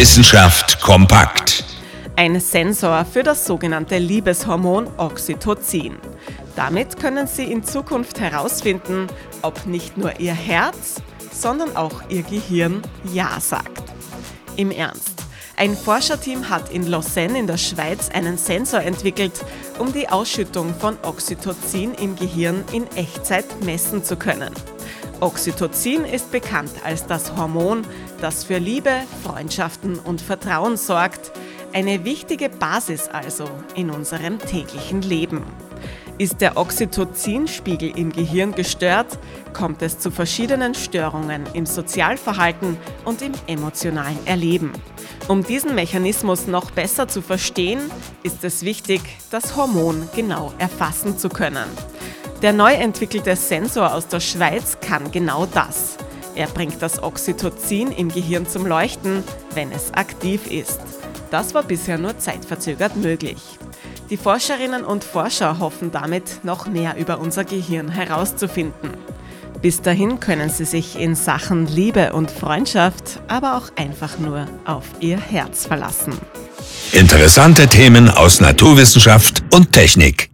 Wissenschaft kompakt. Ein Sensor für das sogenannte Liebeshormon Oxytocin. Damit können Sie in Zukunft herausfinden, ob nicht nur Ihr Herz, sondern auch Ihr Gehirn Ja sagt. Im Ernst. Ein Forscherteam hat in Lausanne in der Schweiz einen Sensor entwickelt, um die Ausschüttung von Oxytocin im Gehirn in Echtzeit messen zu können. Oxytocin ist bekannt als das Hormon, das für Liebe, Freundschaften und Vertrauen sorgt, eine wichtige Basis also in unserem täglichen Leben. Ist der Oxytocinspiegel im Gehirn gestört, kommt es zu verschiedenen Störungen im Sozialverhalten und im emotionalen Erleben. Um diesen Mechanismus noch besser zu verstehen, ist es wichtig, das Hormon genau erfassen zu können. Der neu entwickelte Sensor aus der Schweiz kann genau das. Er bringt das Oxytocin im Gehirn zum Leuchten, wenn es aktiv ist. Das war bisher nur zeitverzögert möglich. Die Forscherinnen und Forscher hoffen damit, noch mehr über unser Gehirn herauszufinden. Bis dahin können sie sich in Sachen Liebe und Freundschaft aber auch einfach nur auf ihr Herz verlassen. Interessante Themen aus Naturwissenschaft und Technik.